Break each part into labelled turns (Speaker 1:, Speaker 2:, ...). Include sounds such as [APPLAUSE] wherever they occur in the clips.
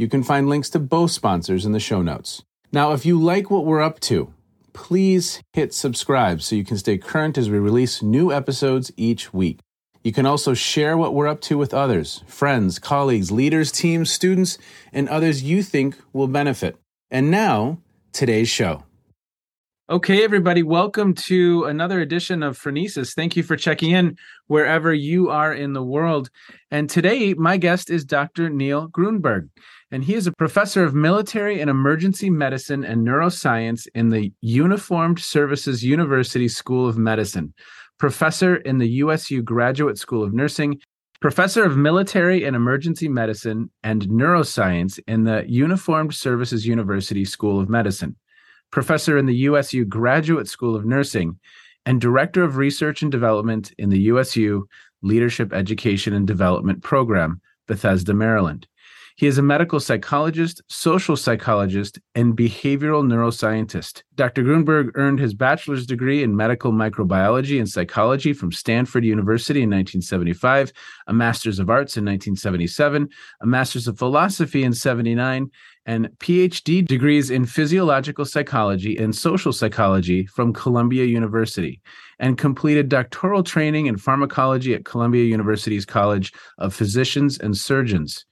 Speaker 1: You can find links to both sponsors in the show notes. Now, if you like what we're up to, please hit subscribe so you can stay current as we release new episodes each week. You can also share what we're up to with others, friends, colleagues, leaders, teams, students, and others you think will benefit. And now, today's show. Okay, everybody, welcome to another edition of Phronesis. Thank you for checking in wherever you are in the world. And today, my guest is Dr. Neil Grunberg, and he is a professor of military and emergency medicine and neuroscience in the Uniformed Services University School of Medicine, professor in the USU Graduate School of Nursing, professor of military and emergency medicine and neuroscience in the Uniformed Services University School of Medicine professor in the USU Graduate School of Nursing, and director of research and development in the USU Leadership Education and Development Program, Bethesda, Maryland. He is a medical psychologist, social psychologist, and behavioral neuroscientist. Dr. Grunberg earned his bachelor's degree in medical microbiology and psychology from Stanford University in 1975, a master's of arts in 1977, a master's of philosophy in 79, and PhD degrees in physiological psychology and social psychology from Columbia University, and completed doctoral training in pharmacology at Columbia University's College of Physicians and Surgeons.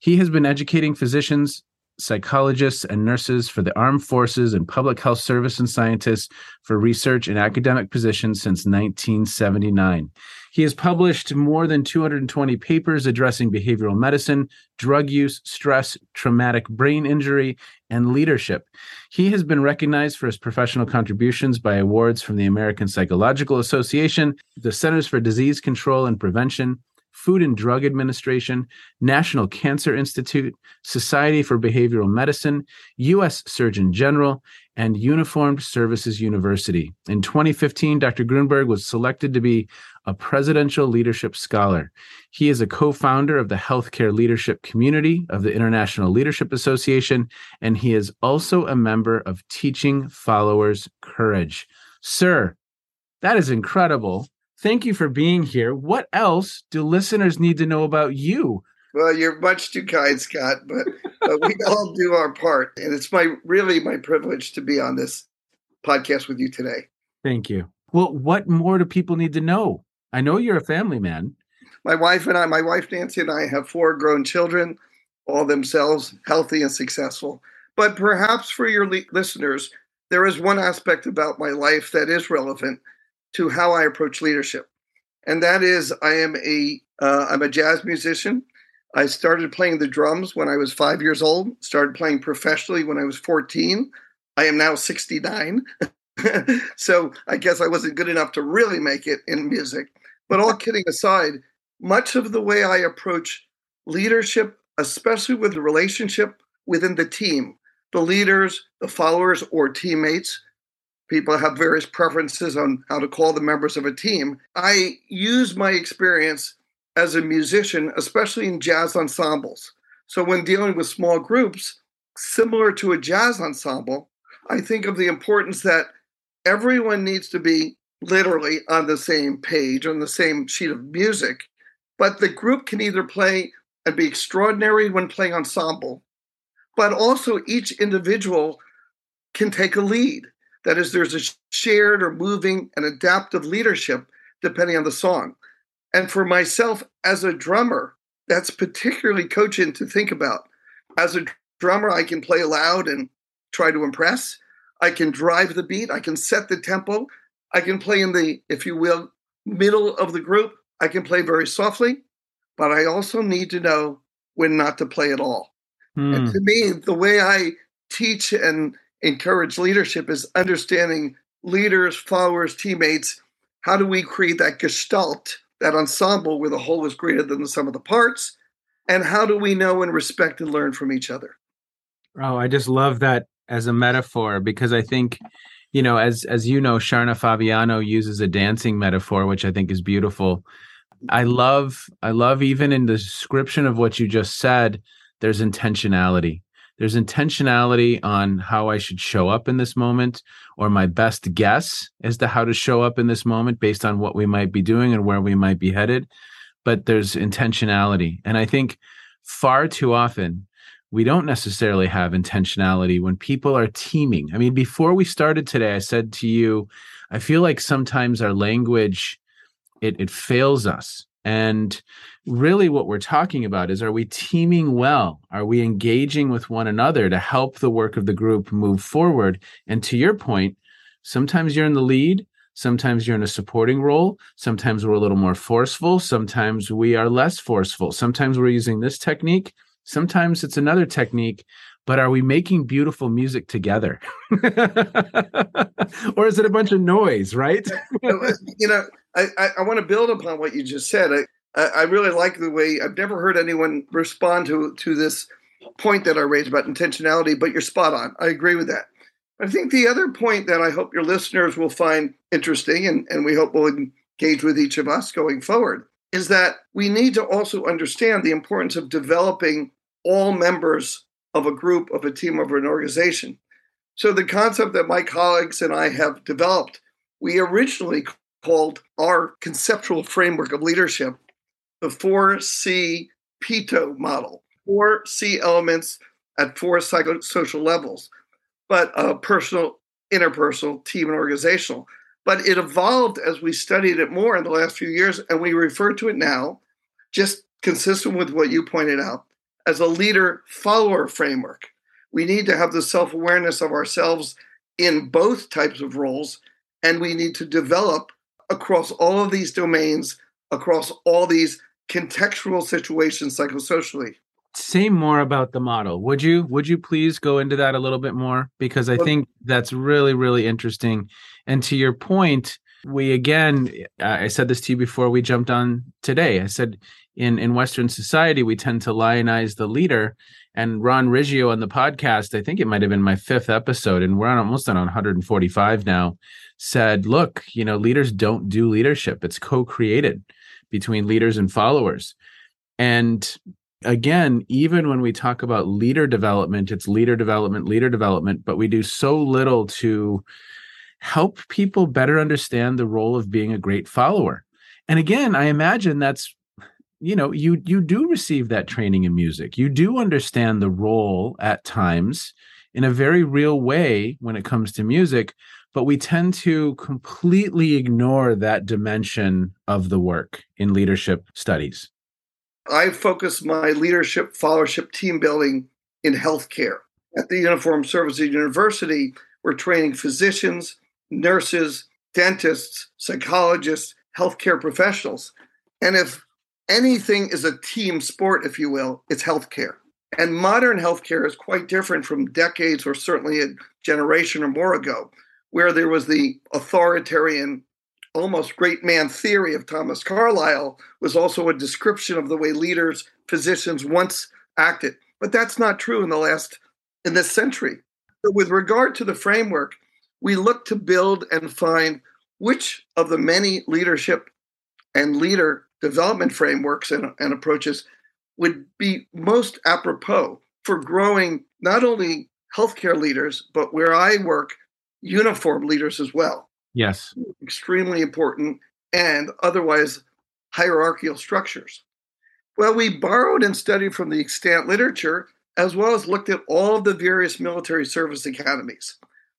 Speaker 1: He has been educating physicians, psychologists, and nurses for the armed forces and public health service and scientists for research and academic positions since 1979. He has published more than 220 papers addressing behavioral medicine, drug use, stress, traumatic brain injury, and leadership. He has been recognized for his professional contributions by awards from the American Psychological Association, the Centers for Disease Control and Prevention, Food and Drug Administration, National Cancer Institute, Society for Behavioral Medicine, U.S. Surgeon General, and Uniformed Services University. In 2015, Dr. Grunberg was selected to be a Presidential Leadership Scholar. He is a co founder of the Healthcare Leadership Community of the International Leadership Association, and he is also a member of Teaching Followers Courage. Sir, that is incredible. Thank you for being here. What else do listeners need to know about you?
Speaker 2: Well, you're much too kind, Scott, but, but we all do our part. And it's my really my privilege to be on this podcast with you today.
Speaker 1: Thank you. Well, what more do people need to know? I know you're a family man.
Speaker 2: My wife and I, my wife Nancy and I have four grown children, all themselves healthy and successful. But perhaps for your le- listeners, there is one aspect about my life that is relevant to how I approach leadership, and that is I am a am uh, a jazz musician. I started playing the drums when I was five years old. Started playing professionally when I was 14. I am now 69. [LAUGHS] so I guess I wasn't good enough to really make it in music. But all kidding aside, much of the way I approach leadership, especially with the relationship within the team, the leaders, the followers, or teammates, people have various preferences on how to call the members of a team. I use my experience as a musician, especially in jazz ensembles. So when dealing with small groups, similar to a jazz ensemble, I think of the importance that everyone needs to be literally on the same page, on the same sheet of music, but the group can either play and be extraordinary when playing ensemble, but also each individual can take a lead. That is, there's a shared or moving and adaptive leadership depending on the song. And for myself as a drummer, that's particularly coaching to think about. As a drummer, I can play loud and try to impress. I can drive the beat. I can set the tempo. I can play in the, if you will, middle of the group. I can play very softly, but I also need to know when not to play at all. Hmm. And to me, the way I teach and encourage leadership is understanding leaders, followers, teammates. How do we create that gestalt, that ensemble where the whole is greater than the sum of the parts? And how do we know and respect and learn from each other?
Speaker 1: Oh, I just love that as a metaphor because I think, you know, as as you know, Sharna Fabiano uses a dancing metaphor, which I think is beautiful. I love I love even in the description of what you just said, there's intentionality. There's intentionality on how I should show up in this moment, or my best guess as to how to show up in this moment based on what we might be doing and where we might be headed. But there's intentionality. And I think far too often we don't necessarily have intentionality when people are teaming. I mean, before we started today, I said to you, I feel like sometimes our language it, it fails us. And really, what we're talking about is are we teaming well? Are we engaging with one another to help the work of the group move forward? And to your point, sometimes you're in the lead, sometimes you're in a supporting role, sometimes we're a little more forceful, sometimes we are less forceful, sometimes we're using this technique, Sometimes it's another technique, but are we making beautiful music together? [LAUGHS] or is it a bunch of noise, right? [LAUGHS]
Speaker 2: you know, I, I, I want to build upon what you just said. I, I really like the way I've never heard anyone respond to, to this point that I raised about intentionality, but you're spot on. I agree with that. I think the other point that I hope your listeners will find interesting and, and we hope will engage with each of us going forward is that we need to also understand the importance of developing all members of a group, of a team, of an organization. So, the concept that my colleagues and I have developed, we originally called our conceptual framework of leadership the 4C PITO model, four C elements at four psychosocial levels, but uh, personal, interpersonal, team, and organizational. But it evolved as we studied it more in the last few years, and we refer to it now, just consistent with what you pointed out, as a leader follower framework. We need to have the self awareness of ourselves in both types of roles, and we need to develop across all of these domains, across all these contextual situations psychosocially.
Speaker 1: Say more about the model. Would you would you please go into that a little bit more because I think that's really really interesting. And to your point, we again I said this to you before we jumped on today. I said in in Western society, we tend to lionize the leader. And Ron Riggio on the podcast, I think it might have been my fifth episode, and we're on almost on 145 now, said, look, you know, leaders don't do leadership. It's co-created between leaders and followers. And again, even when we talk about leader development, it's leader development, leader development, but we do so little to help people better understand the role of being a great follower. And again, I imagine that's you know you you do receive that training in music you do understand the role at times in a very real way when it comes to music but we tend to completely ignore that dimension of the work in leadership studies.
Speaker 2: I focus my leadership followership team building in healthcare. At the uniformed services university we're training physicians nurses dentists psychologists healthcare professionals. And if anything is a team sport, if you will, it's healthcare. And modern healthcare is quite different from decades or certainly a generation or more ago, where there was the authoritarian, almost great man theory of Thomas Carlyle, was also a description of the way leaders, physicians once acted. But that's not true in the last, in this century. So with regard to the framework, we look to build and find which of the many leadership and leader development frameworks and, and approaches would be most apropos for growing not only healthcare leaders, but where I work, uniform leaders as well.
Speaker 1: Yes.
Speaker 2: Extremely important and otherwise hierarchical structures. Well, we borrowed and studied from the extant literature as well as looked at all of the various military service academies.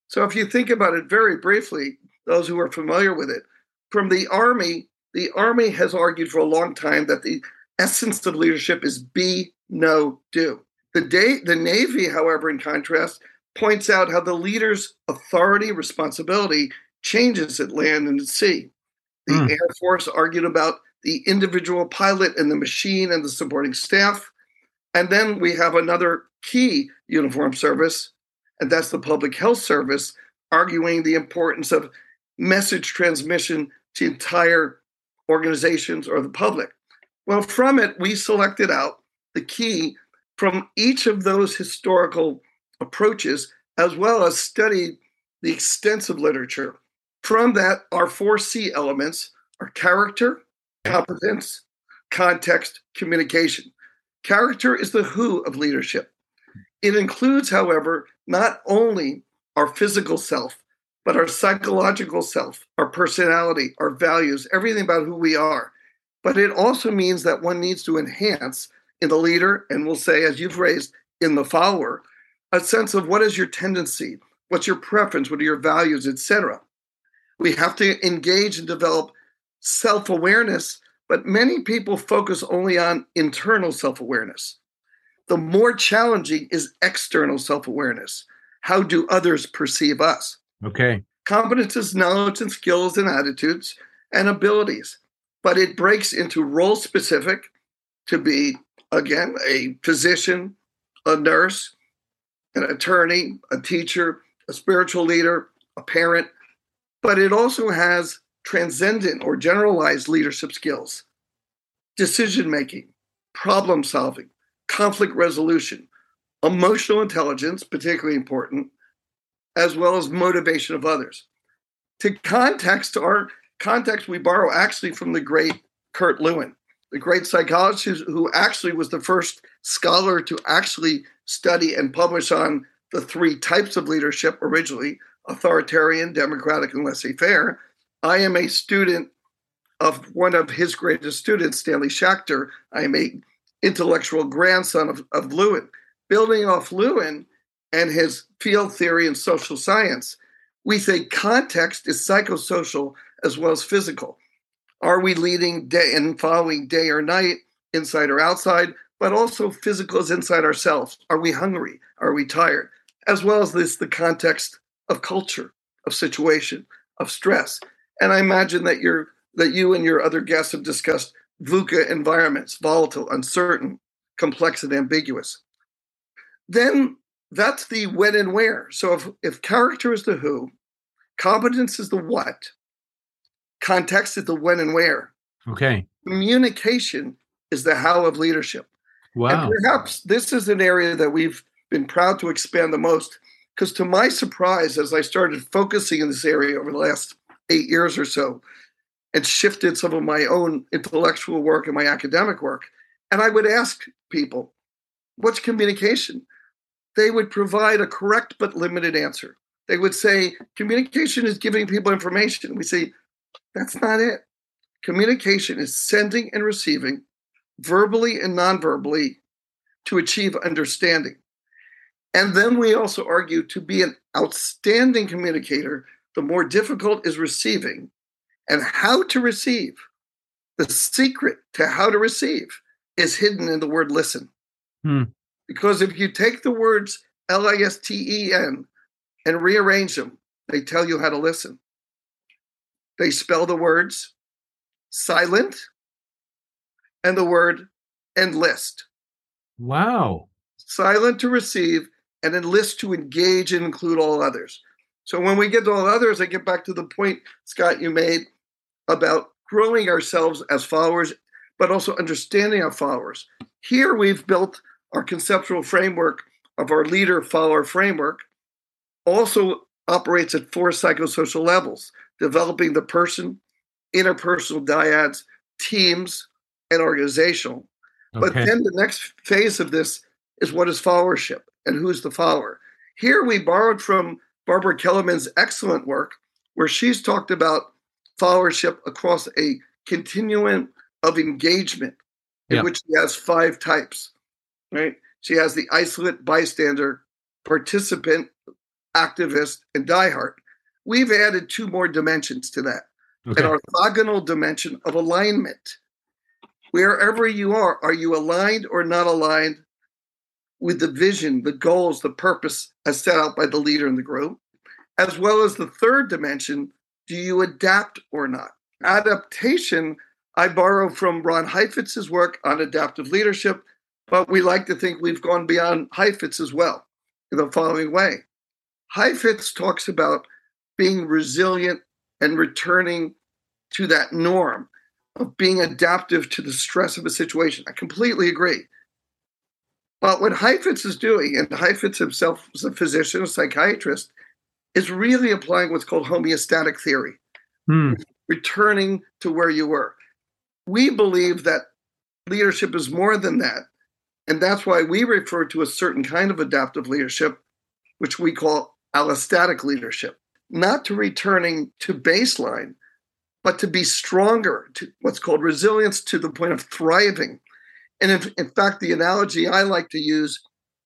Speaker 2: So, if you think about it very briefly, those who are familiar with it, from the Army, the Army has argued for a long time that the essence of leadership is be, know, do. The, day, the Navy, however, in contrast, points out how the leader's authority, responsibility changes at land and at sea. The mm. Air Force argued about the individual pilot and the machine and the supporting staff. And then we have another key uniform service, and that's the Public Health Service, arguing the importance of message transmission to entire organizations or the public. Well, from it, we selected out the key from each of those historical approaches, as well as studied the extensive literature. From that, our four C elements are character, competence, context, communication. Character is the who of leadership. It includes, however, not only our physical self, but our psychological self, our personality, our values, everything about who we are. But it also means that one needs to enhance in the leader, and we'll say, as you've raised, in the follower, a sense of what is your tendency, what's your preference, what are your values, etc. We have to engage and develop self awareness, but many people focus only on internal self awareness. The more challenging is external self awareness. How do others perceive us?
Speaker 1: Okay.
Speaker 2: Competence is knowledge and skills and attitudes and abilities, but it breaks into role specific to be, again, a physician, a nurse, an attorney, a teacher, a spiritual leader, a parent, but it also has transcendent or generalized leadership skills, decision making, problem solving, conflict resolution, emotional intelligence, particularly important, as well as motivation of others. To context, our context we borrow actually from the great Kurt Lewin, the great psychologist who actually was the first scholar to actually study and publish on the three types of leadership originally authoritarian, democratic, and laissez faire. I am a student of one of his greatest students, Stanley Schachter. I am a intellectual grandson of, of Lewin. Building off Lewin, and his field theory in social science, we say context is psychosocial as well as physical. Are we leading day and following day or night, inside or outside, but also physical is inside ourselves? Are we hungry? Are we tired? As well as this, the context of culture, of situation, of stress. And I imagine that you're that you and your other guests have discussed VUCA environments, volatile, uncertain, complex, and ambiguous. Then that's the when and where. So if, if character is the who, competence is the what, context is the when and where.
Speaker 1: Okay.
Speaker 2: Communication is the how of leadership.
Speaker 1: Wow.
Speaker 2: And perhaps this is an area that we've been proud to expand the most. Because to my surprise, as I started focusing in this area over the last eight years or so, and shifted some of my own intellectual work and my academic work, and I would ask people, what's communication? they would provide a correct but limited answer. They would say, communication is giving people information. We say, that's not it. Communication is sending and receiving, verbally and non verbally, to achieve understanding. And then we also argue to be an outstanding communicator, the more difficult is receiving and how to receive. The secret to how to receive is hidden in the word listen.
Speaker 1: Hmm.
Speaker 2: Because if you take the words L I S T E N and rearrange them, they tell you how to listen. They spell the words silent and the word enlist.
Speaker 1: Wow.
Speaker 2: Silent to receive and enlist to engage and include all others. So when we get to all others, I get back to the point, Scott, you made about growing ourselves as followers, but also understanding our followers. Here we've built our conceptual framework of our leader follower framework, also operates at four psychosocial levels developing the person, interpersonal dyads, teams, and organizational. Okay. But then the next phase of this is what is followership and who's the follower. Here we borrowed from Barbara Kellerman's excellent work, where she's talked about followership across a continuum of engagement, in which she has five types. Right? She has the isolate, bystander, participant, activist, and diehard. We've added two more dimensions to that okay. an orthogonal dimension of alignment. Wherever you are, are you aligned or not aligned with the vision, the goals, the purpose as set out by the leader in the group? As well as the third dimension, do you adapt or not? Adaptation, I borrow from Ron Heifetz's work on adaptive leadership, but we like to think we've gone beyond Heifetz as well in the following way. Heifetz talks about being resilient and returning to that norm of being adaptive to the stress of a situation. I completely agree. But what Heifetz is doing, and Heifetz himself was a physician, a psychiatrist, is really applying what's called homeostatic theory, hmm. returning to where you were. We believe that leadership is more than that. And that's why we refer to a certain kind of adaptive leadership, which we call allostatic leadership, not to returning to baseline, but to be stronger, to what's called resilience to the point of thriving. And if, in fact, the analogy I like to use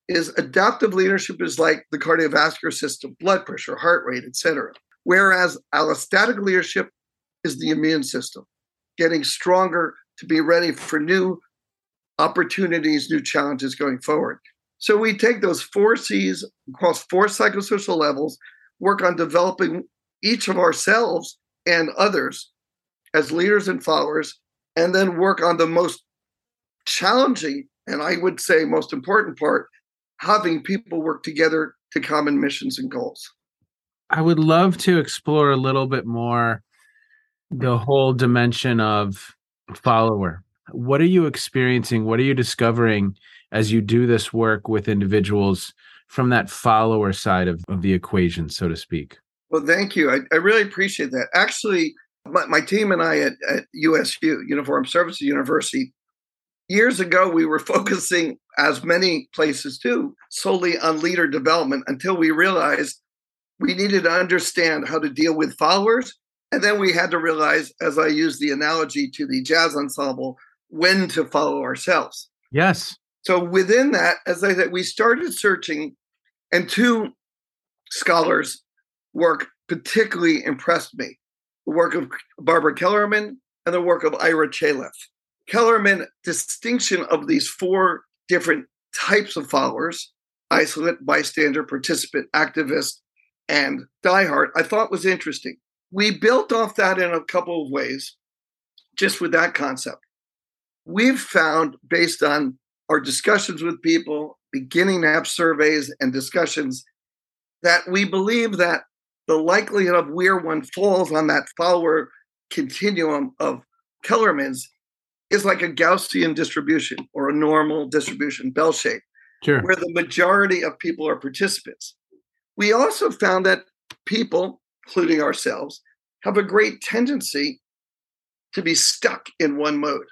Speaker 2: is adaptive leadership is like the cardiovascular system, blood pressure, heart rate, etc. Whereas allostatic leadership is the immune system, getting stronger to be ready for new opportunities, new challenges going forward. So we take those four C's across four psychosocial levels, work on developing each of ourselves and others as leaders and followers, and then work on the most challenging and I would say most important part having people work together to common missions and goals.
Speaker 1: I would love to explore a little bit more the whole dimension of follower. What are you experiencing? What are you discovering as you do this work with individuals from that follower side of, of the equation, so to speak?
Speaker 2: Well, thank you. I, I really appreciate that. Actually, my, my team and I at, at USU, Uniform Services University, years ago, we were [LAUGHS] focusing, as many places do, solely on leader development until we realized we needed to understand how to deal with followers. And then we had to realize, as I use the analogy to the jazz ensemble, when to follow ourselves.
Speaker 1: Yes.
Speaker 2: So within that, as I said, we started searching, and two scholars' work particularly impressed me the work of Barbara Kellerman and the work of Ira Chaleff. Kellerman distinction of these four different types of followers isolate, bystander, participant, activist, and diehard I thought was interesting. We built off that in a couple of ways, just with that concept. We've found, based on our discussions with people, beginning to have surveys and discussions, that we believe that the likelihood of where one falls on that follower continuum of Kellerman's is like a Gaussian distribution or a normal distribution, bell shape, sure. where the majority of people are participants. We also found that people, including ourselves, have a great tendency to be stuck in one mode.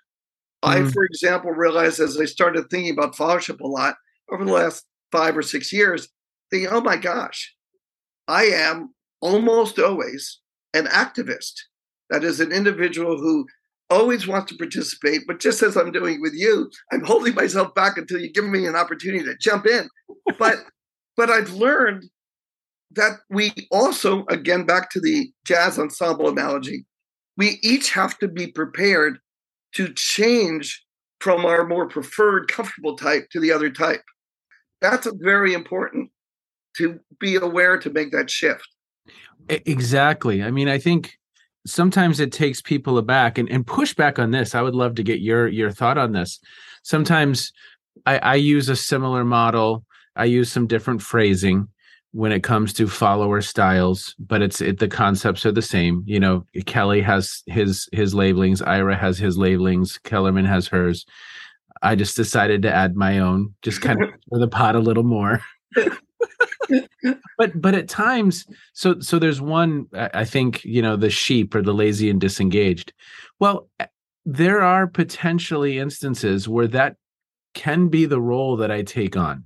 Speaker 2: Mm-hmm. I, for example, realized as I started thinking about followership a lot over the last five or six years, thinking, oh my gosh, I am almost always an activist. That is, an individual who always wants to participate, but just as I'm doing with you, I'm holding myself back until you give me an opportunity to jump in. But but I've learned that we also, again, back to the jazz ensemble analogy, we each have to be prepared to change from our more preferred, comfortable type to the other type. That's very important to be aware to make that shift.
Speaker 1: Exactly. I mean, I think sometimes it takes people aback and, and push back on this. I would love to get your your thought on this. Sometimes I, I use a similar model. I use some different phrasing, when it comes to follower styles, but it's it the concepts are the same. You know, Kelley has his his labelings, Ira has his labelings, Kellerman has hers. I just decided to add my own, just kind of [LAUGHS] the pot a little more. but but at times, so so there's one I think you know the sheep or the lazy and disengaged. Well, eh, there are potentially instances where that can be the role that I take on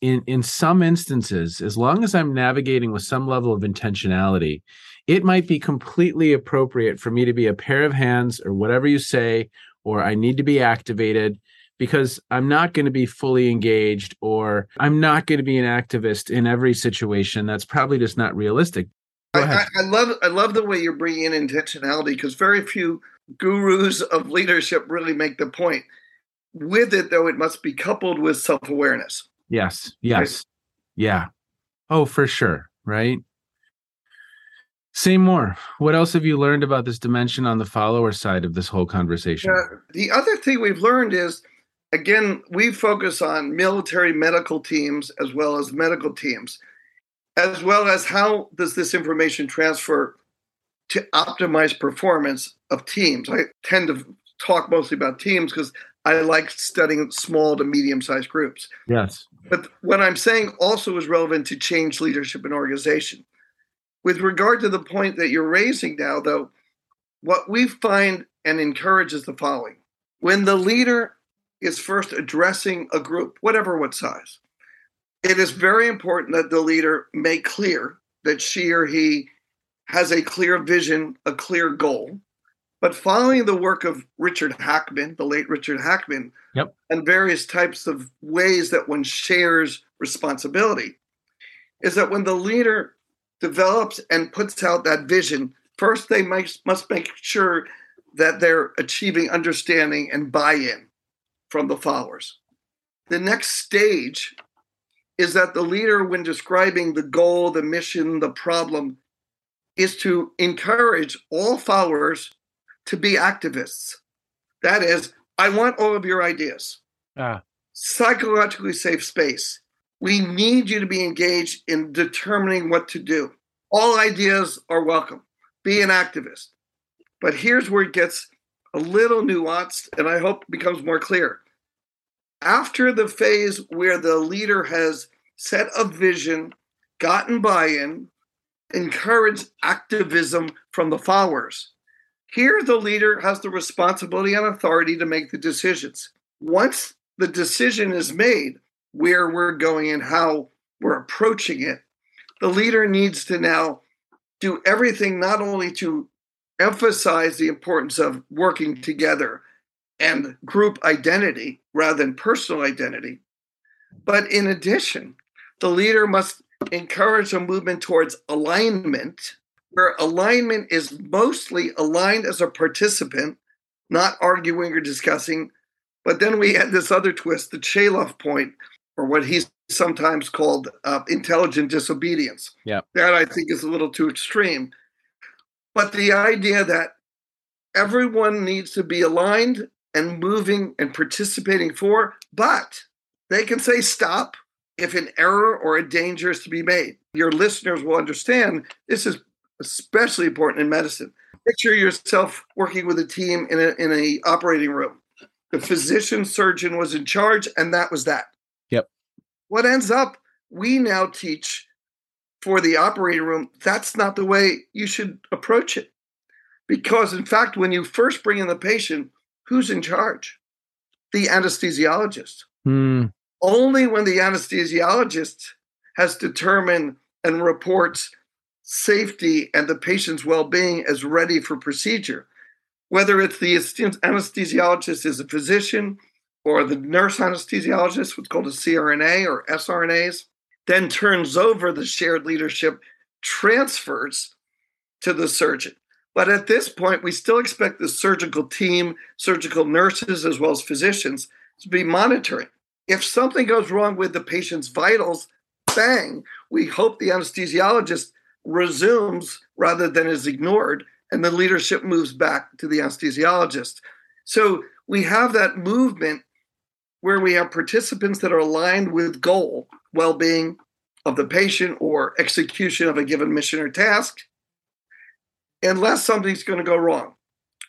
Speaker 1: in in some instances as long as i'm navigating with some level of intentionality it might be completely appropriate for me to be a pair of hands or whatever you say or i need to be activated because i'm not going to be fully engaged or i'm not going to be an activist in every situation that's probably just not realistic
Speaker 2: I, I, I love i love the way you're bringing in intentionality because very few gurus of leadership really make the point with it though it must be coupled with self-awareness
Speaker 1: Yes. Yes. Right. Yeah. Oh, for sure. Right. Say more. What else have you learned about this dimension on the follower side of this whole conversation?
Speaker 2: Uh, the other thing we've learned is, again, we focus on military medical teams as well as medical teams, as well as how does this information transfer to optimize performance of teams. I tend to talk mostly about teams because I like studying small to medium sized groups.
Speaker 1: Yes.
Speaker 2: But what I'm saying also is relevant to change leadership and organization. With regard to the point that you're raising now, though, what we find and encourage is the following when the leader is first addressing a group, whatever what size, it is very important that the leader make clear that she or he has a clear vision, a clear goal, but following the work of Richard Hackman, the late Richard Hackman,
Speaker 1: yep.
Speaker 2: and various types of ways that one shares responsibility, is that when the leader develops and puts out that vision, first they must, must make sure that they're achieving understanding and buy in from the followers. The next stage is that the leader, when describing the goal, the mission, the problem, is to encourage all followers to be activists. That is, I want all of your ideas.
Speaker 1: Ah.
Speaker 2: Psychologically safe space. We need you to be engaged in determining what to do. All ideas are welcome. Be an activist. But here's where it gets a little nuanced and I hope it becomes more clear. After the phase where the leader has set a vision, gotten buy in, encouraged activism from the followers, here, the leader has the responsibility and authority to make the decisions. Once the decision is made, where we're going and how we're approaching it, the leader needs to now do everything not only to emphasize the importance of working together and group identity rather than personal identity, but in addition, the leader must encourage a movement towards alignment where alignment is mostly aligned as a participant, not arguing or discussing. But then we had this other twist, the Chaleff point, or what he's sometimes called uh, intelligent disobedience.
Speaker 1: Yeah.
Speaker 2: That I think is a little too extreme. But the idea that everyone needs to be aligned and moving and participating for, but they can say stop if an error or a danger is to be made. Your listeners will understand this is especially important in medicine. Picture yourself working with a team in a in a operating room. The physician surgeon was in charge, and that was that.
Speaker 1: Yep.
Speaker 2: What ends up, we now teach for the operating room, that's not the way you should approach it. Because in fact, when you first bring in the patient, who's in charge? The anesthesiologist.
Speaker 1: Mm.
Speaker 2: Only when the anesthesiologist has determined and reports safety and the patient's well-being as ready for procedure whether it's the anesthesiologist is a physician or the nurse anesthesiologist what's called a crna or srnas then turns over the shared leadership transfers to the surgeon. But at this point we still expect the surgical team surgical nurses as well as physicians to be monitoring. If something goes wrong with the patient's vitals bang we hope the anesthesiologist resumes rather than is ignored, and the leadership moves back to the anesthesiologist. So we have that movement where we have participants that are aligned with goal, well being, of the patient or execution of a given mission or task, unless something's going to go wrong.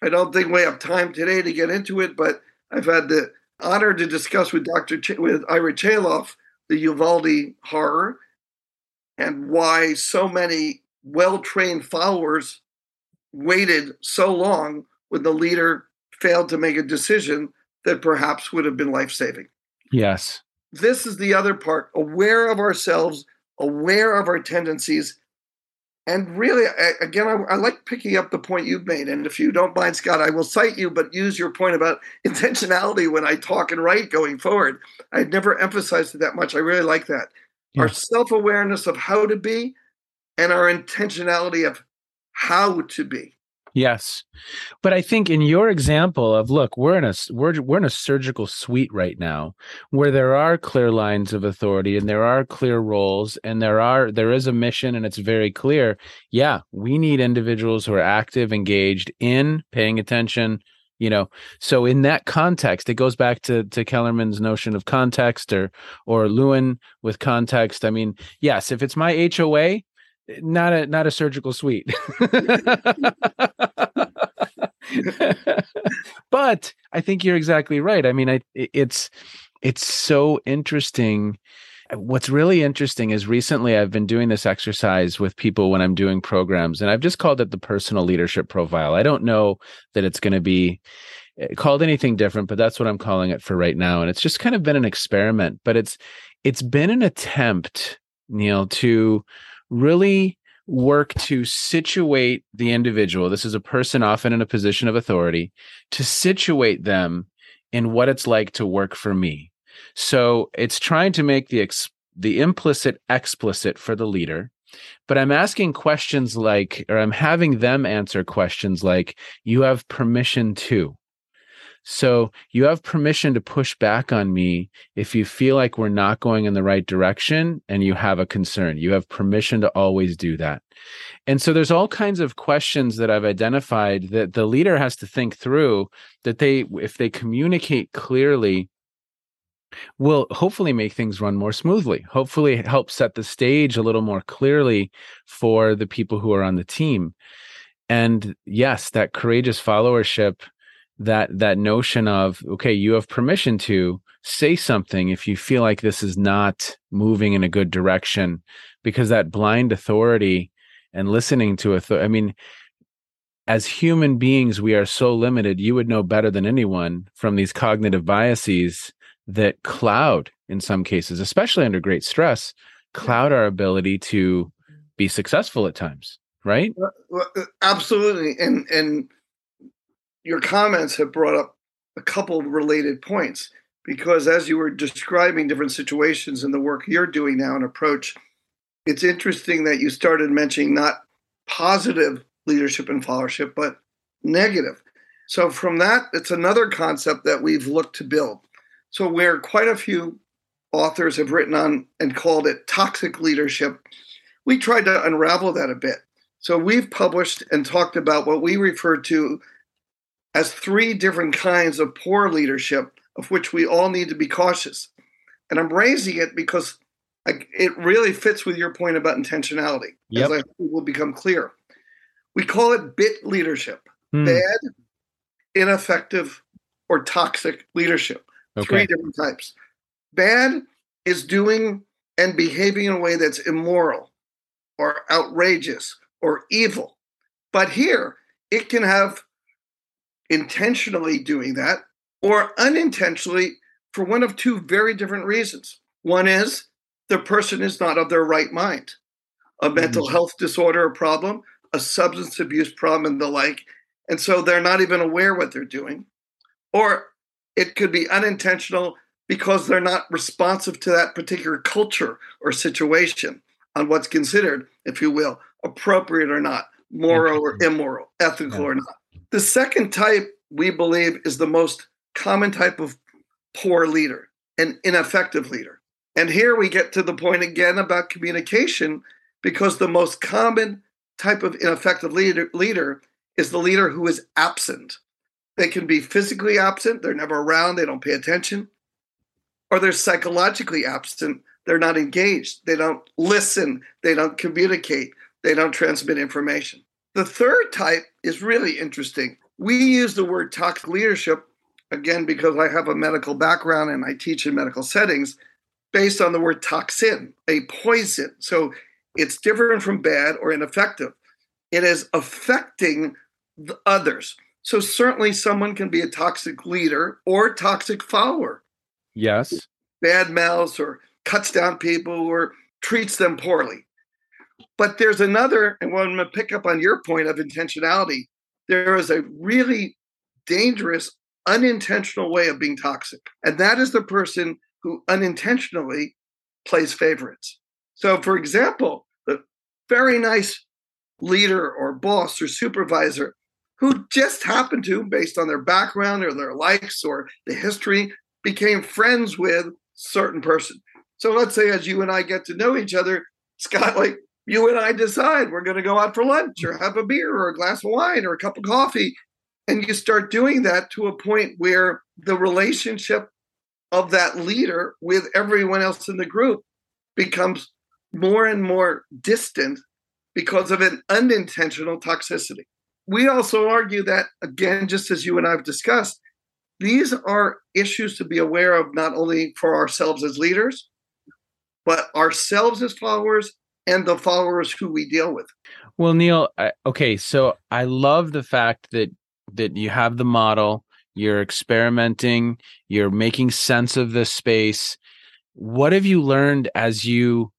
Speaker 2: I don't think we have time today to get into it, but I've had the honor to discuss with Dr. Ch- with Ira Chaleff the Uvalde horror and why so many well-trained followers waited so long when the leader failed to make a decision that perhaps would have been life-saving.
Speaker 1: Yes.
Speaker 2: This is the other part, aware of ourselves, aware of our tendencies, and really, again, I, I, like picking up the point you've made. And if you don't mind, Scott, I will cite you, but use your point about [LAUGHS] intentionality when I talk and write going forward. I'd never emphasized it that much. I really like that. Yeah. Our self awareness of how to be and our intentionality of how to be.
Speaker 1: Yes. But I think in your example of look, we're in a we're we're in a surgical suite right now where there are clear lines of authority and there are clear roles and there are there is a mission and it's very clear. Yeah, we need individuals who are active, engaged in paying attention, you know. So in that context, it goes back to to Kellerman's notion of context or or Lewin with context. I mean, yes, if it's my HOA, not a not a surgical suite. [LAUGHS] but I think you're exactly right. I mean, I it's it's so interesting. What's really interesting is recently I've been doing this exercise with people when I'm doing programs, and I've just called it the personal leadership profile. I don't know that it's going to be eh, called anything different, but that's what I'm calling it for right now. And it's just kind of been an experiment, but it's it's been an attempt, Neil, to really work to situate the individual. This is a person often in a position of authority to situate them in what it's like to work for me. So it's trying to make the ex- the implicit explicit for the leader. But I'm asking questions like, or I'm having them answer questions like, you have permission to. So you have permission to push back on me if you feel like we're not going in the right direction and you have a concern. You have permission to always do that. And so there's all kinds of questions that I've identified that the leader has to think through that they, if they communicate clearly, will hopefully make things run more smoothly hopefully help set the stage a little more clearly for the people who are on the team and yes that courageous followership that that notion of okay you have permission to say something if you feel like this is not moving in a good direction. Because that blind authority and listening to authority i mean as human beings we are so limited you would know better than anyone from these cognitive biases that cloud in some cases especially under great stress cloud our ability to be successful at times right?
Speaker 2: Uh, absolutely. And and your comments have brought up a couple related points because as you were describing different situations in the work you're doing now and approach, it's interesting that you started mentioning not positive leadership and followership, but negative. So from that, it's another concept that we've looked to build. So where quite a few authors have written on and called it toxic leadership, we tried to unravel that a bit. So we've published and talked about what we refer to as three different kinds of poor leadership, of which we all need to be cautious. And I'm raising it because it really fits with your point about intentionality, yep. as I will become clear. We call it bit leadership hmm. bad, ineffective, or toxic leadership. Okay. Three different types. Bad is doing and behaving in a way that's immoral or outrageous or evil. But here, it can have intentionally doing that or unintentionally for one of two very different reasons. One is the person is not of their right mind, a mental mm-hmm. health disorder or problem, a substance abuse problem, and the like. And so they're not even aware what they're doing. Or it could be unintentional because they're not responsive to that particular culture or situation on what's considered, if you will, appropriate or not, moral or immoral, ethical yeah. or not. The second type, we believe, is the most common type of poor leader, an ineffective leader. And here we get to the point again about communication, because the most common type of ineffective leader, leader is the leader who is absent. They can be physically absent, they're never around, they don't pay attention, or they're psychologically absent, they're not engaged, they don't listen, they don't communicate, they don't transmit information. The third type is really interesting. We use the word toxic leadership, again, because I have a medical background and I teach in medical settings, based on the word toxin, a poison. So it's different from bad or ineffective. It is affecting the others. So certainly someone can be a toxic leader or toxic follower.
Speaker 1: Yes.
Speaker 2: Bad mouths or cuts down people or treats them poorly. But there's another, and I'm going to pick up on your point of intentionality, there is a really dangerous, unintentional way of being toxic. And that is the person who unintentionally plays favorites. So, for example, the very nice leader or boss or supervisor who just happened to, based on their background or their likes or the history, became friends with certain person. So let's say as you and I get to know each other, Scott, like you and I decide we're going to go out for lunch or have a beer or a glass of wine or a cup of coffee. And you start doing that to a point where the relationship of that leader with everyone else in the group becomes more and more distant because of an unintentional toxicity. We also argue that, again, just as you and I have discussed, these are issues to be aware of not only for ourselves as leaders, but ourselves as followers and the followers who we deal with.
Speaker 1: Well, Neil, I, okay, so I love the fact that that you have the model, you're experimenting, you're making sense of this space. What have you learned as you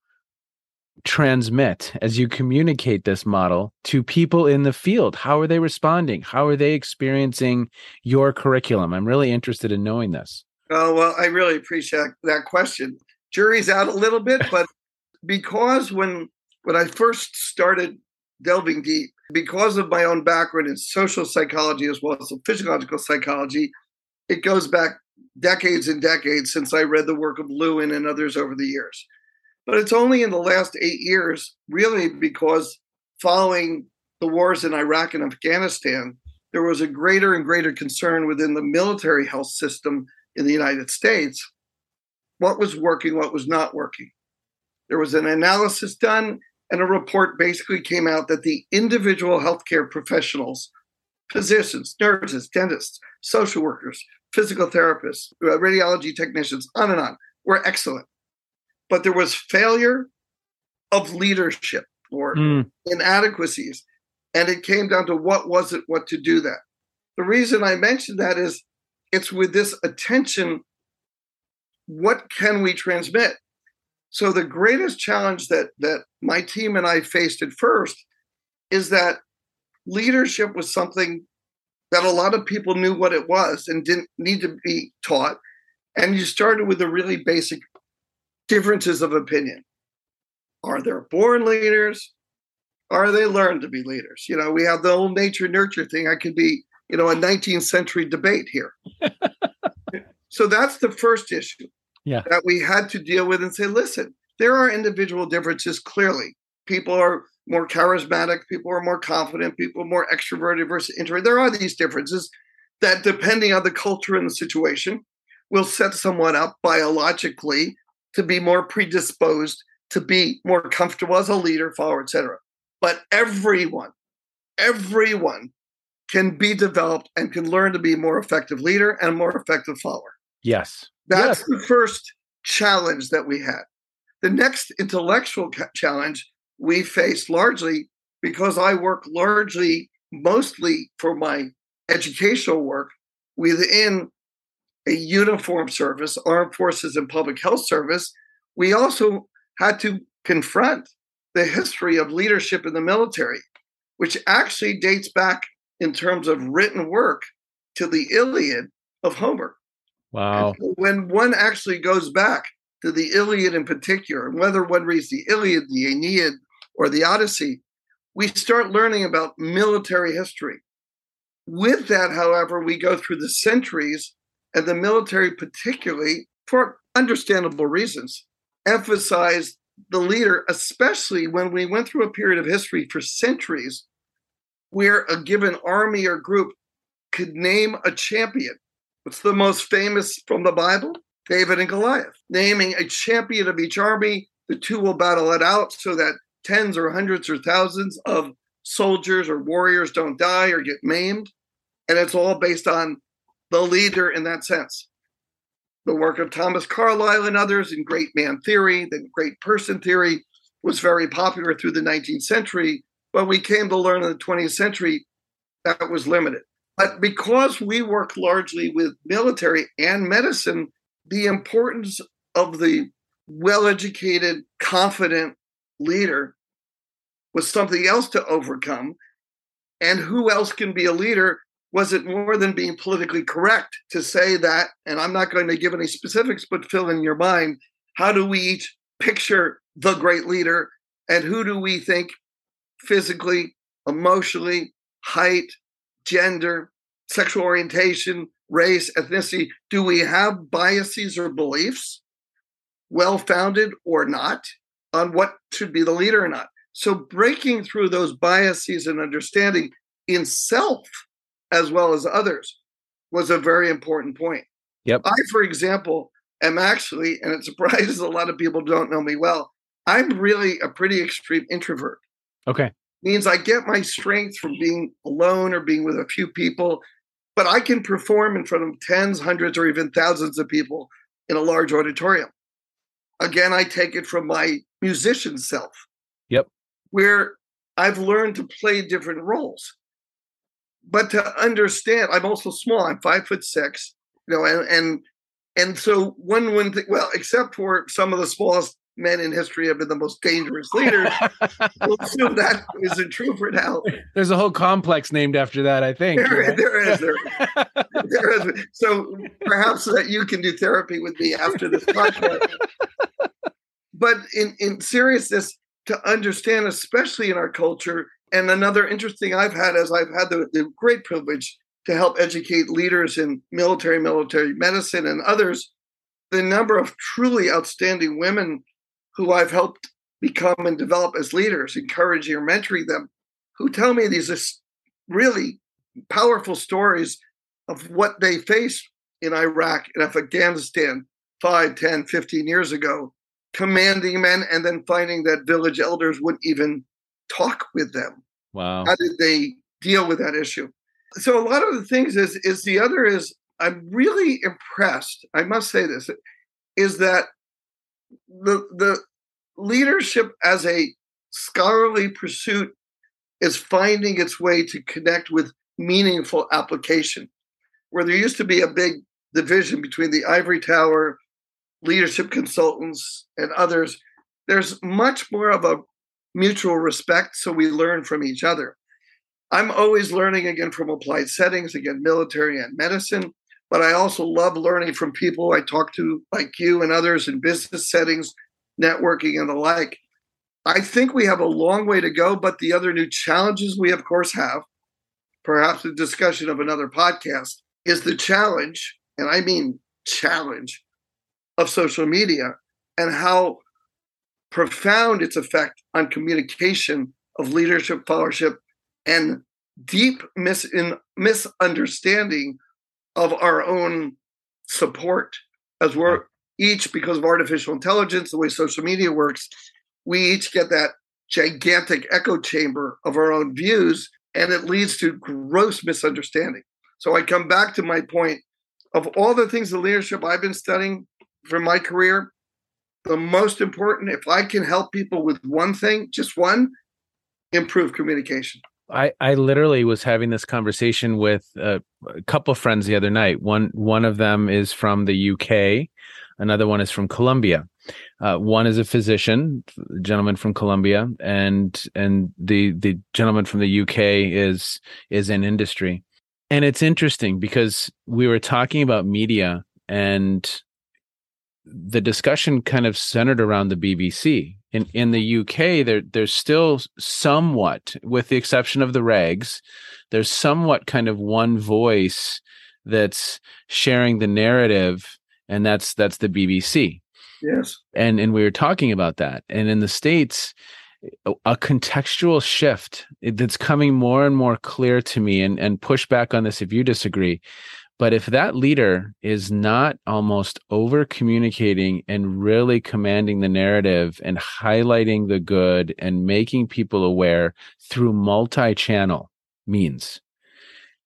Speaker 1: transmit, as you communicate this model to people in the field? How are they responding? How are they experiencing your curriculum? I'm really interested in knowing this.
Speaker 2: Oh, well, I really appreciate that question jury's out a little bit, but because when when I first started delving deep, because of my own background in social psychology as well as physiological psychology, it goes back decades and decades since I read the work of Lewin and others over the years. But it's only in the last eight years, really, because following the wars in Iraq and Afghanistan, there was a greater and greater concern within the military health system in the United States what was working, what was not working. There was an analysis done, and a report basically came out that the individual healthcare professionals, physicians, nurses, dentists, social workers, physical therapists, uh, radiology technicians, on and on, were excellent. But there was failure of leadership or mm. inadequacies. And it came down to what was it, what to do that. The reason I mentioned that is it's with this attention what can we transmit? So the greatest challenge that that my team and I faced at first is that leadership was something that a lot of people knew what it was and didn't need to be taught. And you started with the really basic differences of opinion. Are there born leaders? Are they learned to be leaders? You know, we have the old nature nurture thing. I could be, you know, a 19th century debate here. [LAUGHS] so that's the first issue
Speaker 1: yeah.
Speaker 2: that we had to deal with and say, listen, there are individual differences clearly. People are more charismatic, people are more confident, people are more extroverted versus introverted. There are these differences that, depending on the culture and the situation, will set someone up biologically to be more predisposed to be more comfortable as a leader, follower, etc. But everyone, everyone can be developed and can learn to be a more effective leader and more effective follower.
Speaker 1: Yes.
Speaker 2: That's
Speaker 1: yes.
Speaker 2: the first challenge that we had. The next intellectual challenge we faced largely because I work largely, mostly for my educational work within a uniform service, armed forces and public health service. We also had to confront the history of leadership in the military, which actually dates back in terms of written work to the Iliad of Homer.
Speaker 1: Wow.
Speaker 2: when one actually goes back to the Iliad in particular, and whether one reads the Iliad, the Aeneid, or the Odyssey, we start learning about military history. With that, however, we go through the centuries, and the military, particularly for understandable reasons, emphasized the leader, especially when we went through a period of history for centuries where a given army or group could name a champion What's the most famous from the Bible? David and Goliath, naming a champion of each army. The two will battle it out so that tens or hundreds or thousands of soldiers or warriors don't die or get maimed. And it's all based on the leader in that sense. The work of Thomas Carlyle and others in Great Man Theory, the Great Person Theory, was very popular through the 19th century, but we came to learn in the 20th century that was limited. But because we work largely with military and medicine, the importance of the well educated, confident leader was something else to overcome. And who else can be a leader? Was it more than being politically correct to say that? And I'm not going to give any specifics, but fill in your mind. How do we each picture the great leader? And who do we think physically, emotionally, height, gender, sexual orientation, race, ethnicity, do we have biases or beliefs, well founded or not, on what should be the leader or not? So breaking through those biases and understanding in self as well as others was a very important point.
Speaker 1: Yep.
Speaker 2: I, for example, am actually, and it [LAUGHS] surprises a lot of people don't know me well, I'm really a pretty extreme introvert.
Speaker 1: Okay.
Speaker 2: Means I get my strength from being alone or being with a few people but I can perform in front of tens, hundreds, or even thousands of people in a large auditorium. Again, I take it from my musician self.
Speaker 1: Yep.
Speaker 2: Where I've learned to play different roles. But to understand, I'm also small. I'm five foot six, you know, and and and so one wouldn't think, well, except for some of the smallest men in history have been the most dangerous leaders. [LAUGHS] we'll assume that isn't true for now.
Speaker 1: There's a whole complex named after that, I think.
Speaker 2: There, there is. There, [LAUGHS] there is. So perhaps that you can do therapy with me after this podcast. but in, in seriousness, to understand, especially in our culture, and another interesting I've had is I've had the, the great privilege to help educate leaders in military, military medicine, and others. The number of truly outstanding women who I've helped become and develop as leaders, encouraging or mentoring them, who tell me these really powerful stories of what they faced in Iraq and Afghanistan 5, 10, 15 years ago, commanding men and then finding that village elders wouldn't even talk with them.
Speaker 1: Wow.
Speaker 2: How did they deal with that issue? So a lot of the things is is the other is I'm really impressed. I must say this is that the the leadership as a scholarly pursuit is finding its way to connect with meaningful application. Where there used to be a big division between the ivory tower, leadership consultants, and others, there's much more of a mutual respect, so we learn from each other. I'm always learning again from applied settings, again, military and medicine, but I also love learning from people I talk to, like you and others in business settings, networking, and the like. I think we have a long way to go, but the other new challenges we, of course, have, perhaps a discussion of another podcast, is the challenge, and I mean challenge, of social media and how profound its effect on communication of leadership, followership, and deep mis- misunderstanding of our own support as we're each because of artificial intelligence the way social media works we each get that gigantic echo chamber of our own views and it leads to gross misunderstanding. So i come back to my point of all the things of leadership i've been studying from my career the most important if i can help people with one thing just one improve communication
Speaker 1: I, I literally was having this conversation with a, a couple friends the other night. One one of them is from the UK, another one is from Colombia. Uh, one is a physician, gentleman from Colombia, and and the the gentleman from the UK is is in industry. And it's interesting because we were talking about media and the discussion kind of centered around the BBC in in the UK there there's still somewhat with the exception of the regs there's somewhat kind of one voice that's sharing the narrative and that's that's the BBC
Speaker 2: yes.
Speaker 1: And and we were talking about that. And in the states a contextual shift eh, that's coming more and more clear to me and and push back on this if you disagree But if that leader is not almost over communicating and really commanding the narrative and highlighting the good and making people aware through multi channel means,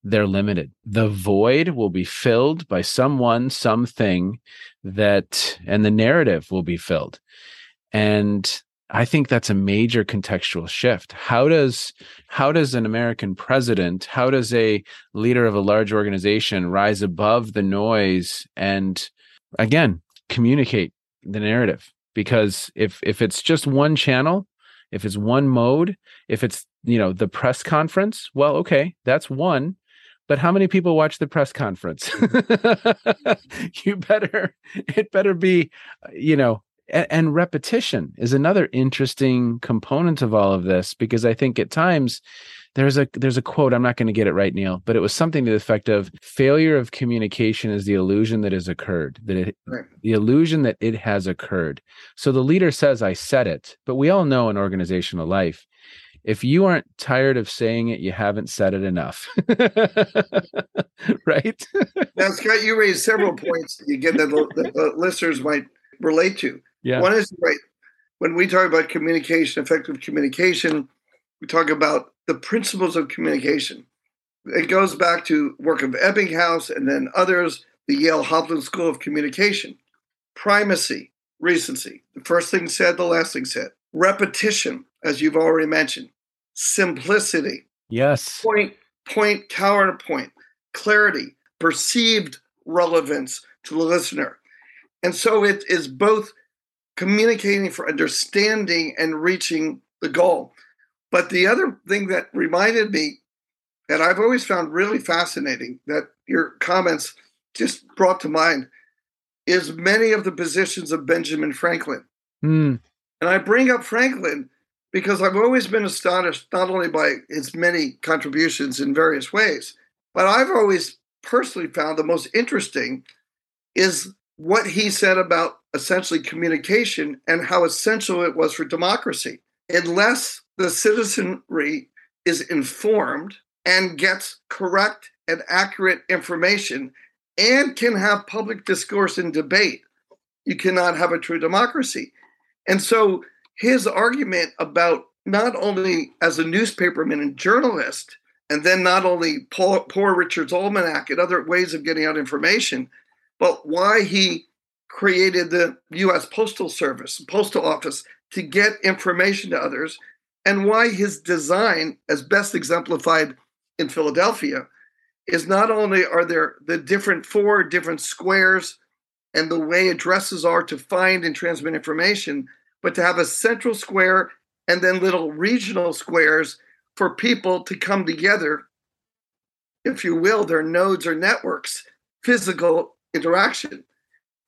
Speaker 1: they're limited. The void will be filled by someone, something that, and the narrative will be filled. And I think that's a major contextual shift. How does how does an American president, how does a leader of a large organization rise above the noise and again communicate the narrative? Because if if it's just one channel, if it's one mode, if it's you know the press conference, well, okay, that's one. But how many people watch the press conference? [LAUGHS] you better it better be uh, you know and, and repetition is another interesting component of all of this because I think at times there's a there's a quote i'm not going to get it right neil but it was something to the effect of failure of communication is the illusion that has occurred that it right. the illusion that it has occurred. So the leader says i said it but we all know in organizational life if you aren't tired of saying it you haven't said it enough. [LAUGHS] Right?
Speaker 2: Now scott you raised several points again that the, that the listeners might relate to yeah. One is right. When we talk about communication, effective communication, we talk about the principles of communication. It goes back to work of Ebbinghaus and then others, the Yale Hovland School of Communication. Primacy, recency, the first thing said, the last thing said. Repetition, as you've already mentioned. Simplicity.
Speaker 1: Yes.
Speaker 2: Point, point, counterpoint. Clarity, perceived relevance to the listener. And so it is both communicating for understanding and reaching the goal. But the other thing that reminded me that I've always found really fascinating that your comments just brought to mind is many of the positions of Benjamin Franklin. Mm. And I bring up Franklin because I've always been astonished not only by his many contributions in various ways, but I've always personally found the most interesting is what he said about essentially communication and how essential it was for democracy. Unless the citizenry is informed and gets correct and accurate information and can have public discourse and debate, you cannot have a true democracy. And so his argument about not only as a newspaperman and journalist, and then not only poor, Richard's Almanac and other ways of getting out information, but why he created the US Postal Service, Postal Office, to get information to others, and why his design, as best exemplified in Philadelphia, is not only are there the different four different squares and the way addresses are to find and transmit information, but to have a central square and then little regional squares for people to come together, if you will, their nodes or networks, physical interaction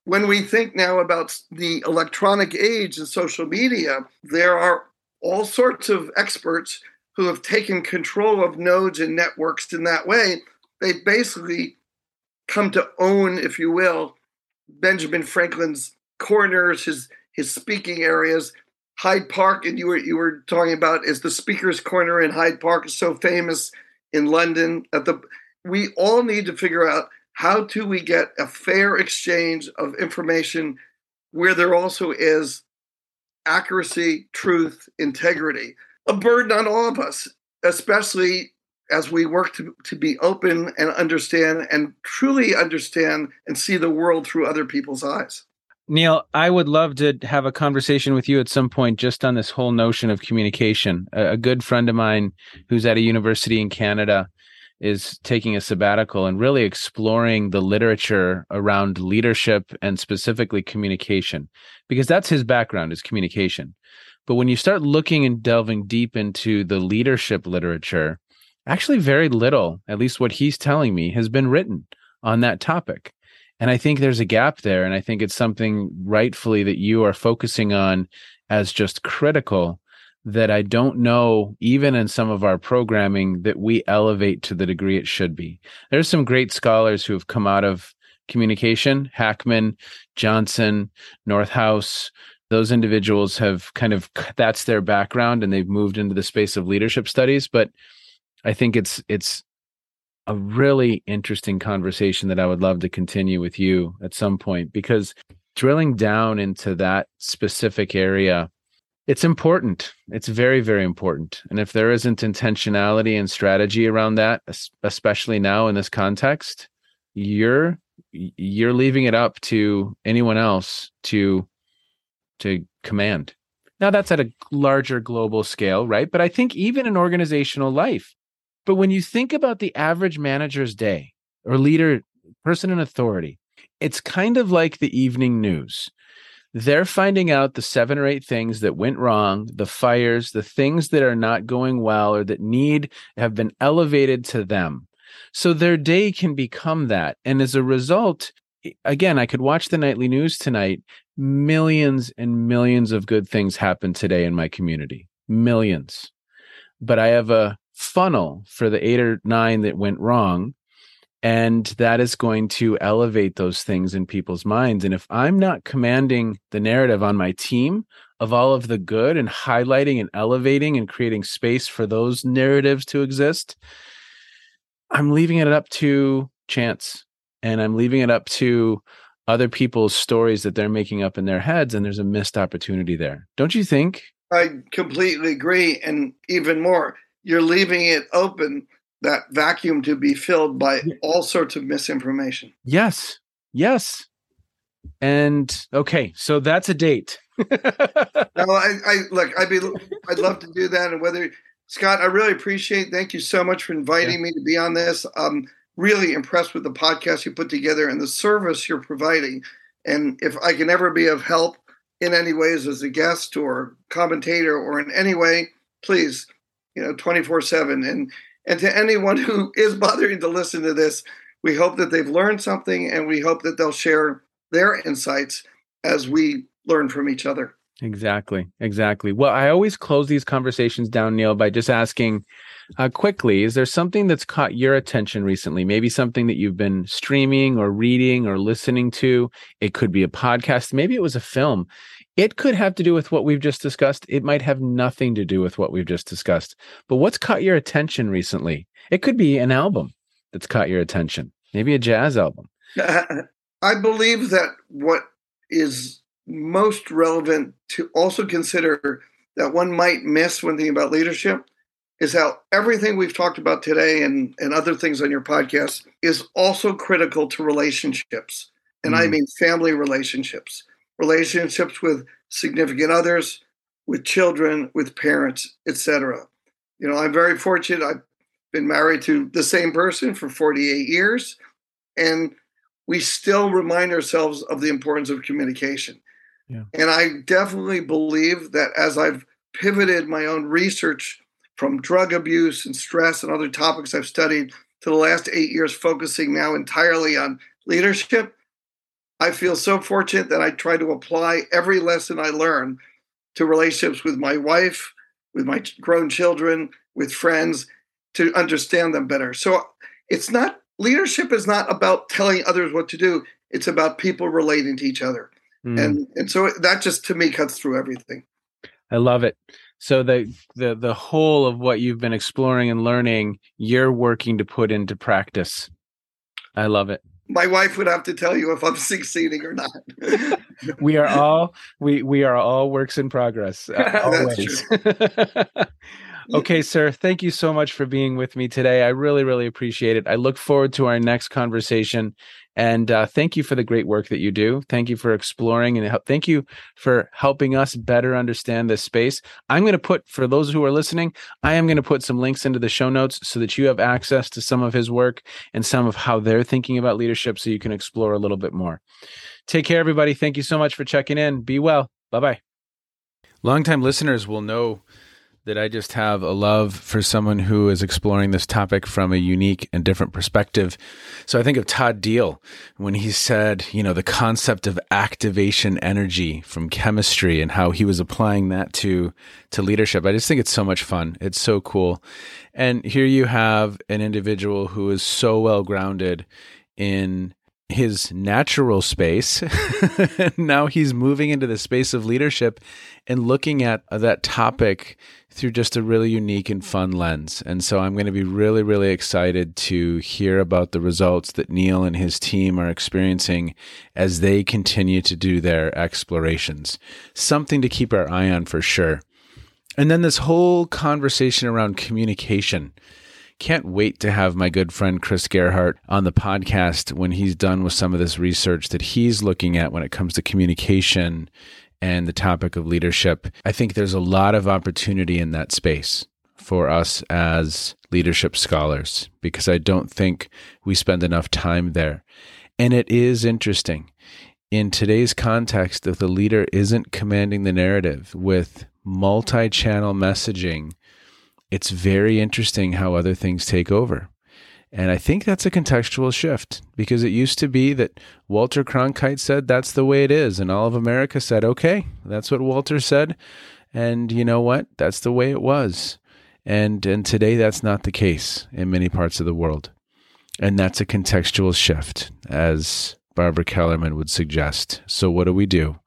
Speaker 2: when we think now about the electronic age and social media, there are all sorts of experts who have taken control of nodes and networks in that way. They've basically come to own, if you will, Benjamin Franklin's corners, his his speaking areas. Hyde Park, and you were you were talking about is the speaker's corner in Hyde Park is so famous in London. At the we all need to figure out how do we get a fair exchange of information where there also is accuracy, truth, integrity? A burden on all of us, especially as we work to, to be open and understand and truly understand and see the world through other people's eyes.
Speaker 1: Neil, I would love to have a conversation with you at some point just on this whole notion of communication. A, a good friend of mine who's at a university in Canada is taking a sabbatical and really exploring the literature around leadership and specifically communication because that's his background is communication. But when you start looking and delving deep into the leadership literature actually very little at least what he's telling me has been written on that topic. And i think there's a gap there and i think it's something rightfully that you are focusing on as just critical that I don't know, even in some of our programming, that we elevate to the degree it should be. There's some great scholars who have come out of communication Hackman, Johnson, Northouse. Those individuals have kind of that's their background and they've moved into the space of leadership studies. But I think it's it's a really interesting conversation that I would love to continue with you at some point because drilling down into that specific area it's important. It's very very important. And if there isn't intentionality and strategy around that especially now in this context you're you're leaving it up to anyone else to to command. Now that's at a larger global scale right? But i think even in organizational life but when you think about the average manager's day or leader person in authority it's kind of like the evening news they're finding out the seven or eight things that went wrong, the fires, the things that are not going well or that need have been elevated to them. So their day can become that. And as a result, again, I could watch the nightly news tonight. Millions and millions of good things happen today in my community. Millions. But I have a funnel for the eight or nine that went wrong and that is going to elevate those things in people's minds. And if I'm not commanding the narrative on my team of all of the good and highlighting and elevating and creating space for those narratives to exist, I'm leaving it up to chance and I'm leaving it up to other people's stories that they're making up in their heads. And there's a missed opportunity there. Don't you think?
Speaker 2: I completely agree. And even more, you're leaving it open that vacuum to be filled by all sorts of misinformation.
Speaker 1: Yes. Yes. And okay, so that's a date. [LAUGHS]
Speaker 2: no, I, I look, I'd be, I'd love to do that. And whether Scott, I really appreciate. Thank you so much for inviting yeah. me to be on this. I'm really impressed with the podcast you put together and the service you're providing. And if I can ever be of help in any ways as a guest or commentator or in any way, please, you know, 24 seven. And and to anyone who [LAUGHS] is bothering to listen to this, we hope that they've learned something and we hope that they'll share their insights as we learn from each other.
Speaker 1: Exactly. Exactly. Well, I always close these conversations down, Neil, by just asking uh, quickly is there something that's caught your attention recently? Maybe something that you've been streaming or reading or listening to? It could be a podcast. Maybe it was a film. It could have to do with what we've just discussed. It might have nothing to do with what we've just discussed. But what's caught your attention recently? It could be an album that's caught your attention, maybe a jazz album. [LAUGHS]
Speaker 2: I believe that what is most relevant to also consider that one might miss when thinking about leadership is how everything we've talked about today and, and other things on your podcast is also critical to relationships. And mm. I mean family relationships relationships with significant others, with children, with parents, etc. You know, I'm very fortunate. I've been married to the same person for 48 years, and we still remind ourselves of the importance of communication. Yeah. And I definitely believe that as I've pivoted my own research from drug abuse and stress and other topics I've studied to the last eight years, focusing now entirely on leadership, I feel so fortunate that I try to apply every lesson I learn to relationships with my wife, with my grown children, with friends to understand them better. So it's not leadership is not about telling others what to do. It's about people relating to each other. Mm. And and so that just to me cuts through everything.
Speaker 1: I love it. So the the the whole of what you've been exploring and learning, you're working to put into practice. I love it
Speaker 2: my wife would have to tell you if I'm [LAUGHS] succeeding or not. [LAUGHS]
Speaker 1: we are all we we are all works in progress. Uh, [LAUGHS] always. okay, sir. Thank you so much for being with me today. I really really appreciate it. I look forward to our next conversation and uh, thank you for the great work that you do. Thank you for exploring and help, thank you for helping us better understand this space. I'm going to put, for those who are listening, I am going to put some links into the show notes so that you have access to some of his work and some of how they're thinking about leadership so you can explore a little bit more. Take care, everybody. Thank you so much for checking in. Be well. Bye bye. Longtime listeners will know that I just have a love for someone who is exploring this topic from a unique and different perspective. So I think of Todd Deal when he said, you know, the concept of activation energy from chemistry and how he was applying that to to leadership. I just think it's so much fun. It's so cool. And here you have an individual who is so well grounded in his natural space. [LAUGHS] now he's moving into the space of leadership and looking at that topic through just a really unique and fun lens. And so I'm going to be really, really excited to hear about the results that Neil and his team are experiencing as they continue to do their explorations. Something to keep our eye on for sure. And then this whole conversation around communication. Can't wait to have my good friend Chris Gerhardt on the podcast when he's done with some of this research that he's looking at when it comes to communication and the topic of leadership. I think there's a lot of opportunity in that space for us as leadership scholars because I don't think we spend enough time there. And it is interesting in today's context if the leader isn't commanding the narrative with multi channel messaging, it's very interesting how other things take over. And I think that's a contextual shift because it used to be that Walter Cronkite said that's the way it is. And all of America said, okay, that's what Walter said. And you know what? That's the way it was. And, and today that's not the case in many parts of the world. And that's a contextual shift, as Barbara Kellerman would suggest. So, what do we do?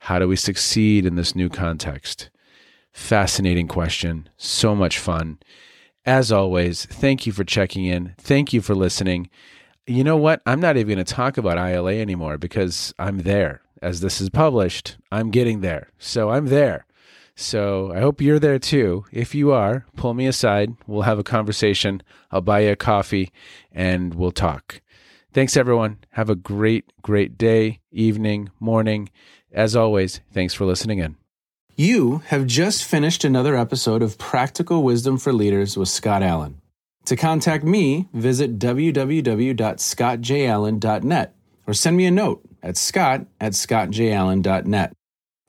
Speaker 1: How do we succeed in this new context? Fascinating question. So much fun. As always, thank you for checking in. Thank you for listening. You know what? I'm not even going to talk about ILA anymore because I'm there. As this is published, I'm getting there. So I'm there. So I hope you're there too. If you are, pull me aside. We'll have a conversation. I'll buy you a coffee and we'll talk. Thanks, everyone. Have a great, great day, evening, morning. As always, thanks for listening in. You have just finished another episode of Practical Wisdom for Leaders with Scott Allen. To contact me, visit www.scottjallen.net or send me a note at scott at scottjallen.net.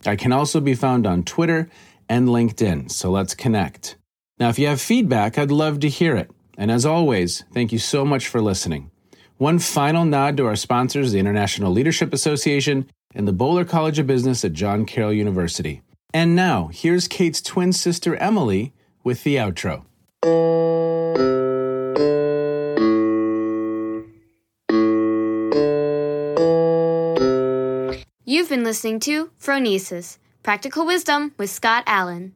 Speaker 1: I can also be found on Twitter and LinkedIn, so let's connect. Now, if you have feedback, I'd love to hear it. And as always, thank you so much for listening. One final nod to our sponsors, the International Leadership Association and the Boler College of Business at John Carroll University. And now, here's Kate's twin sister Emily with the outro.
Speaker 3: You've been listening to Phronesis Practical Wisdom with Scott Allen.